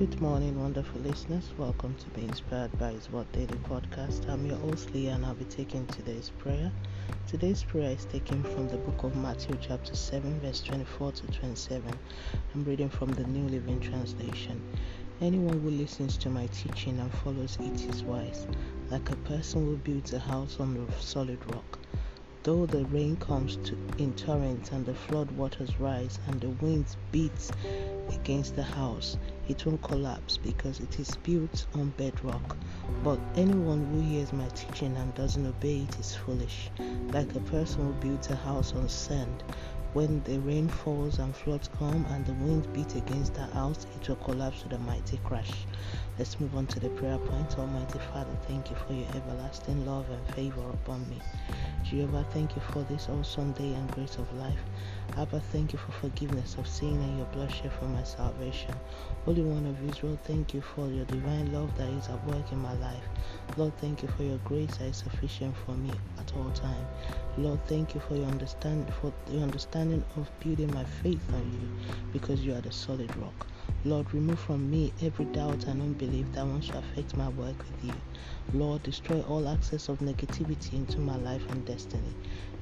Good morning, wonderful listeners. Welcome to Be Inspired by His Word Daily Podcast. I'm your host, Leah, and I'll be taking today's prayer. Today's prayer is taken from the book of Matthew, chapter 7, verse 24 to 27. I'm reading from the New Living Translation. Anyone who listens to my teaching and follows it is wise, like a person who builds a house on a solid rock. Though the rain comes to, in torrents and the flood waters rise and the winds beat against the house, it won't collapse because it is built on bedrock. But anyone who hears my teaching and doesn't obey it is foolish, like a person who builds a house on sand. When the rain falls and floods come and the wind beats against the house, it will collapse with a mighty crash. Let's move on to the prayer point. Almighty Father, thank you for your everlasting love and favor upon me. Jehovah, thank you for this awesome day and grace of life. Abba, thank you for forgiveness of sin and your blood shed for my salvation. Holy One of Israel, thank you for your divine love that is at work in my life. Lord, thank you for your grace that is sufficient for me at all times. Lord, thank you for your understand for the understanding of building my faith on you, because you are the solid rock. Lord, remove from me every doubt and unbelief that wants to affect my work with you. Lord, destroy all access of negativity into my life and destiny.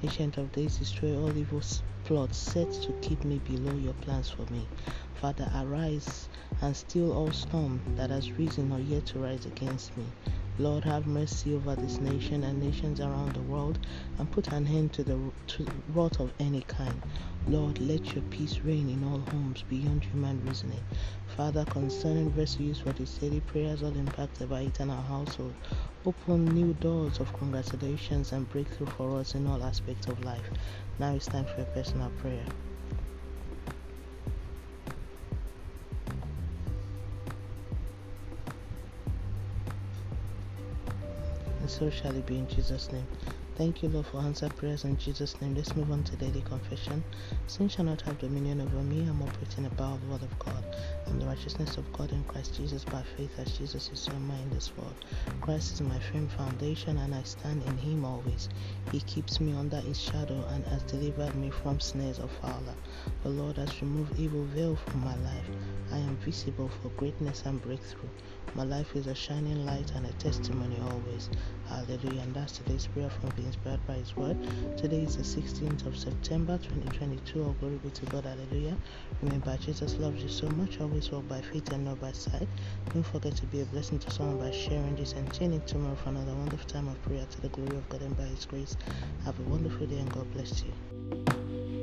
Ancient of days, destroy all evil plots set to keep me below your plans for me. Father, arise and still all storm that has risen or yet to rise against me. Lord, have mercy over this nation and nations around the world and put an end to the to wrath of any kind. Lord, let your peace reign in all homes beyond human reasoning. Father, concerning vessels for the daily prayers all impacted by it in our household, open new doors of congratulations and breakthrough for us in all aspects of life. Now it's time for a personal prayer. And so shall it be in Jesus' name. Thank you, Lord, for answered prayers in Jesus' name. Let's move on to daily confession. Sin shall not have dominion over me. I'm operating the word of God. I'm the righteousness of God in Christ Jesus by faith as Jesus is mind in this world. Christ is my firm foundation and I stand in him always. He keeps me under his shadow and has delivered me from snares of fowler. The Lord has removed evil veil from my life. I am visible for greatness and breakthrough. My life is a shining light and a testimony always. Hallelujah. And that's today's prayer from being inspired by His Word. Today is the 16th of September 2022. All glory be to God. Hallelujah. Remember, Jesus loves you so much. Always walk by faith and not by sight. Don't forget to be a blessing to someone by sharing this and tuning tomorrow for another wonderful time of prayer to the glory of God and by His grace. Have a wonderful day and God bless you.